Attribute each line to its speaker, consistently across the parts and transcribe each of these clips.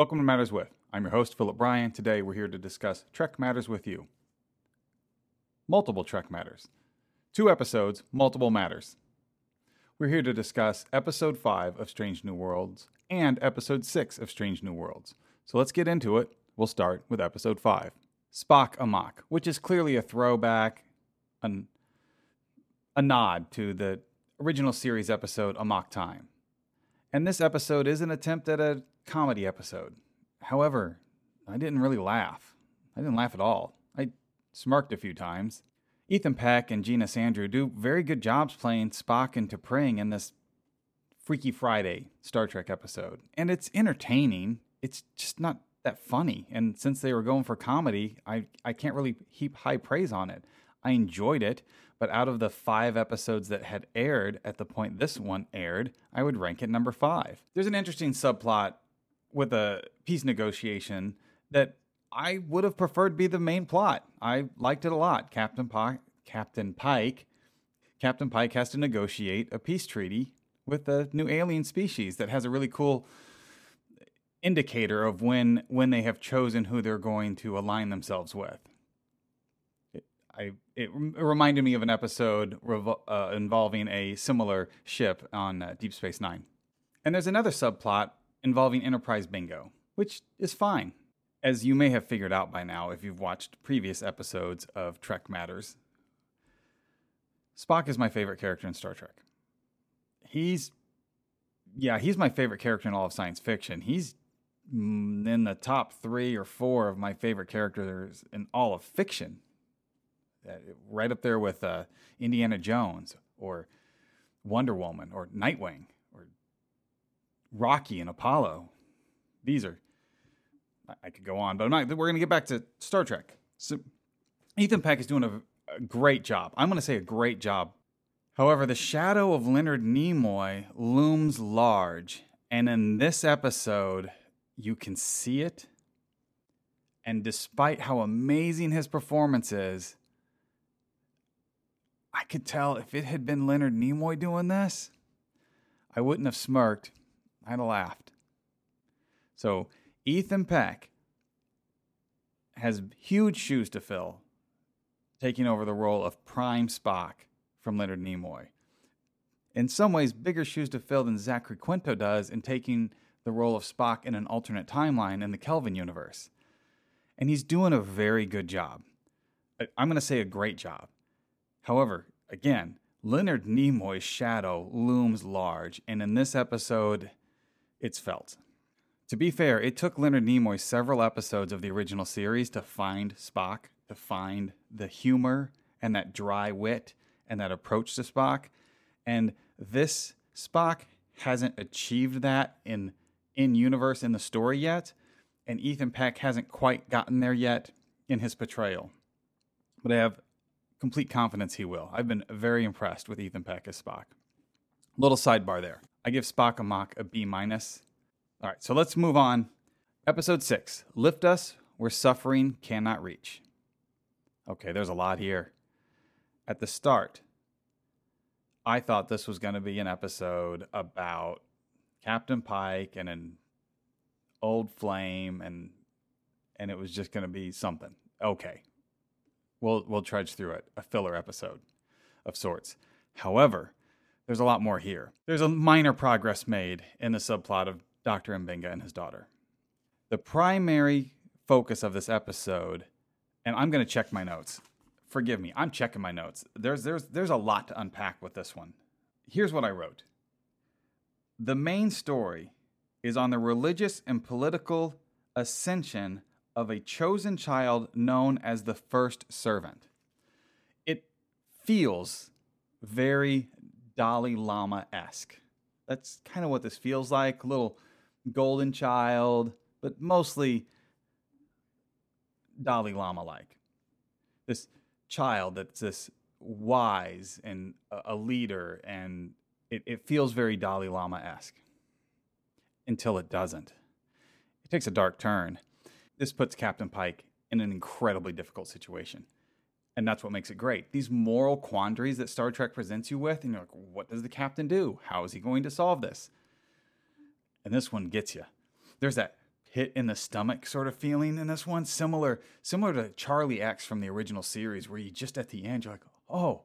Speaker 1: Welcome to Matters With. I'm your host, Phillip Brian. Today we're here to discuss Trek Matters with you. Multiple Trek Matters. Two episodes, multiple matters. We're here to discuss episode 5 of Strange New Worlds and episode 6 of Strange New Worlds. So let's get into it. We'll start with episode 5 Spock Amok, which is clearly a throwback, an, a nod to the original series episode Amok Time. And this episode is an attempt at a comedy episode. However, I didn't really laugh. I didn't laugh at all. I smirked a few times. Ethan Peck and Gia Sandhu do very good jobs playing Spock and T'Pring in this Freaky Friday Star Trek episode. And it's entertaining. It's just not that funny. And since they were going for comedy, I, I can't really heap high praise on it. I enjoyed it, but out of the five episodes that had aired at the point this one aired, I would rank it number five. There's an interesting subplot with a peace negotiation that I would have preferred be the main plot. I liked it a lot. Captain Pike, Captain Pike, Captain Pike has to negotiate a peace treaty with a new alien species that has a really cool indicator of when when they have chosen who they're going to align themselves with. It, I it, reminded me of an episode uh, involving a similar ship on uh, Deep Space Nine. And there's another subplot involving Enterprise Bingo, which is fine. As you may have figured out by now if you've watched previous episodes of Trek Matters, Spock is my favorite character in Star Trek. He's, yeah, he's my favorite character in all of science fiction. He's in the top three or four of my favorite characters in all of fiction. Uh, right up there with uh, Indiana Jones or Wonder Woman or Nightwing or Rocky and Apollo. These are, I could go on, but I'm not, we're going to get back to Star Trek. So Ethan Peck is doing a, a great job. I'm going to say a great job. However, the shadow of Leonard Nimoy looms large. And in this episode, you can see it. And despite how amazing his performance is, I could tell if it had been Leonard Nimoy doing this, I wouldn't have smirked. I'd have laughed. So Ethan Peck has huge shoes to fill, taking over the role of Prime Spock from Leonard Nimoy. In some ways, bigger shoes to fill than Zachary Quinto does in taking the role of Spock in an alternate timeline in the Kelvin universe. And he's doing a very good job. I'm going to say a great job. However, again, Leonard Nimoy's shadow looms large, and in this episode, it's felt. To be fair, it took Leonard Nimoy several episodes of the original series to find Spock, to find the humor and that dry wit and that approach to Spock. And this Spock hasn't achieved that in in universe in the story yet, and Ethan Peck hasn't quite gotten there yet in his portrayal. But I have complete confidence he will. I've been very impressed with Ethan Peck as Spock. Little sidebar there. I give Spock Amok a B minus. All right, so let's move on. Episode six Lift Us Where Suffering Cannot Reach. Okay, there's a lot here. At the start, I thought this was going to be an episode about Captain Pike and an old flame and and it was just going to be something. Okay, we'll we'll trudge through it, a filler episode of sorts. However, there's a lot more here. There's a minor progress made in the subplot of Dr. M'Benga and his daughter. The primary focus of this episode, and I'm going to check my notes. Forgive me, I'm checking my notes. There's there's there's a lot to unpack with this one. Here's what I wrote. The main story is on the religious and political ascension of a chosen child known as the first servant. It feels very Dalai Lama esque. That's kind of what this feels like. A little golden child, but mostly Dalai Lama like. This child that's this wise and a leader, and it, it feels very Dalai Lama esque until it doesn't. It takes a dark turn this puts Captain Pike in an incredibly difficult situation. And that's what makes it great. These moral quandaries that Star Trek presents you with, and you're like, what does the captain do? How is he going to solve this? And this one gets you. There's that hit in the stomach sort of feeling in this one, similar similar to Charlie X from the original series, where you just at the end you're like, oh,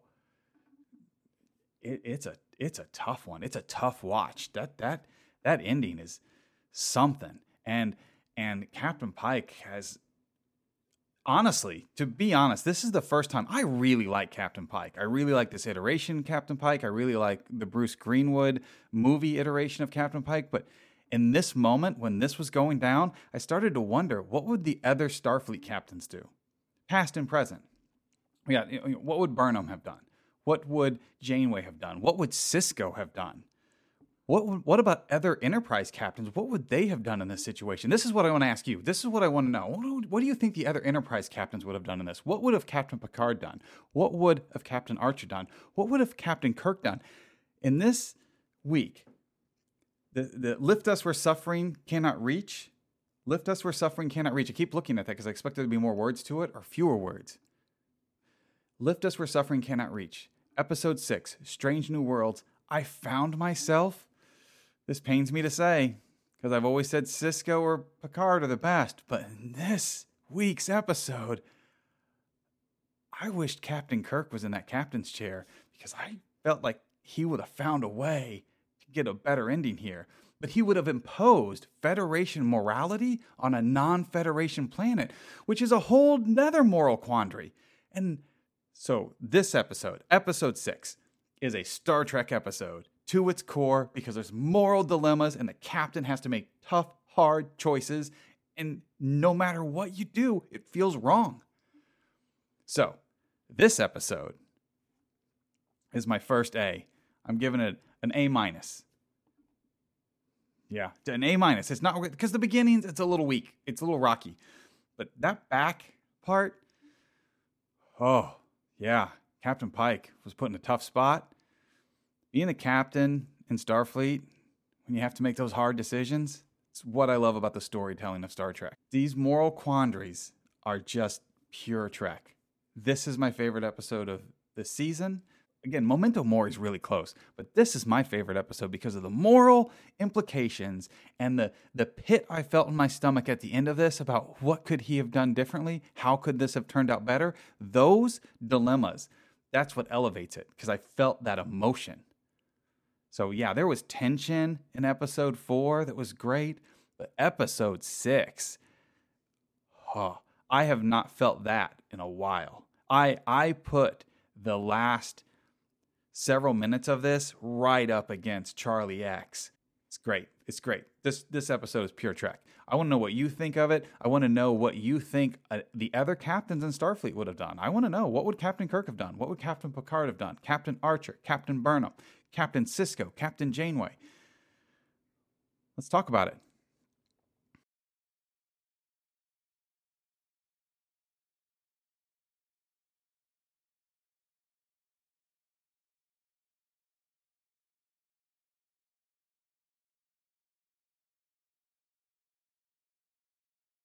Speaker 1: it, it's a it's a tough one. It's a tough watch. That that that ending is something. And and Captain Pike has honestly, to be honest, this is the first time I really like Captain Pike. I really like this iteration Captain Pike. I really like the Bruce Greenwood movie iteration of Captain Pike, but in this moment when this was going down, I started to wonder what would the other Starfleet captains do? Past and present. Yeah, what would Burnham have done? What would Janeway have done? What would Sisko have done? What what about other Enterprise captains? What would they have done in this situation? This is what I want to ask you. This is what I want to know. What, what do you think the other Enterprise captains would have done in this? What would have Captain Picard done? What would have Captain Archer done? What would have Captain Kirk done? In this week, the, the lift us where suffering cannot reach. Lift us where suffering cannot reach. I keep looking at that because I expect there to be more words to it or fewer words. Lift us where suffering cannot reach. Episode 6 Strange New Worlds. I found myself this pains me to say, because I've always said Sisko or Picard are the best, but in this week's episode, I wished Captain Kirk was in that captain's chair because I felt like he would have found a way to get a better ending here. But he would have imposed Federation morality on a non Federation planet, which is a whole nother moral quandary. And so, this episode, episode six, is a Star Trek episode to its core because there's moral dilemmas and the captain has to make tough, hard choices. And no matter what you do, it feels wrong. So, this episode is my first A. I'm giving it an A minus. Yeah, an A minus. It's not because the beginnings it's a little weak. It's a little rocky, but that back part, oh yeah, Captain Pike was put in a tough spot being a captain in Starfleet, when you have to make those hard decisions, it's what I love about the storytelling of Star Trek. These moral quandaries are just pure Trek. This is my favorite episode of the season. Again, Memento Mori is really close, but this is my favorite episode because of the moral implications and the, the pit I felt in my stomach at the end of this about what could he have done differently? How could this have turned out better? Those dilemmas, that's what elevates it because I felt that emotion. So yeah, there was tension in episode four that was great, but episode six, huh, I have not felt that in a while. I I put the last several minutes of this right up against Charlie X. Great. It's great. This this episode is pure Trek. I want to know what you think of it. I want to know what you think uh, the other captains in Starfleet would have done. I want to know what would Captain Kirk have done? What would Captain Picard have done? Captain Archer, Captain Burnham, Captain Sisko, Captain Janeway. Let's talk about it.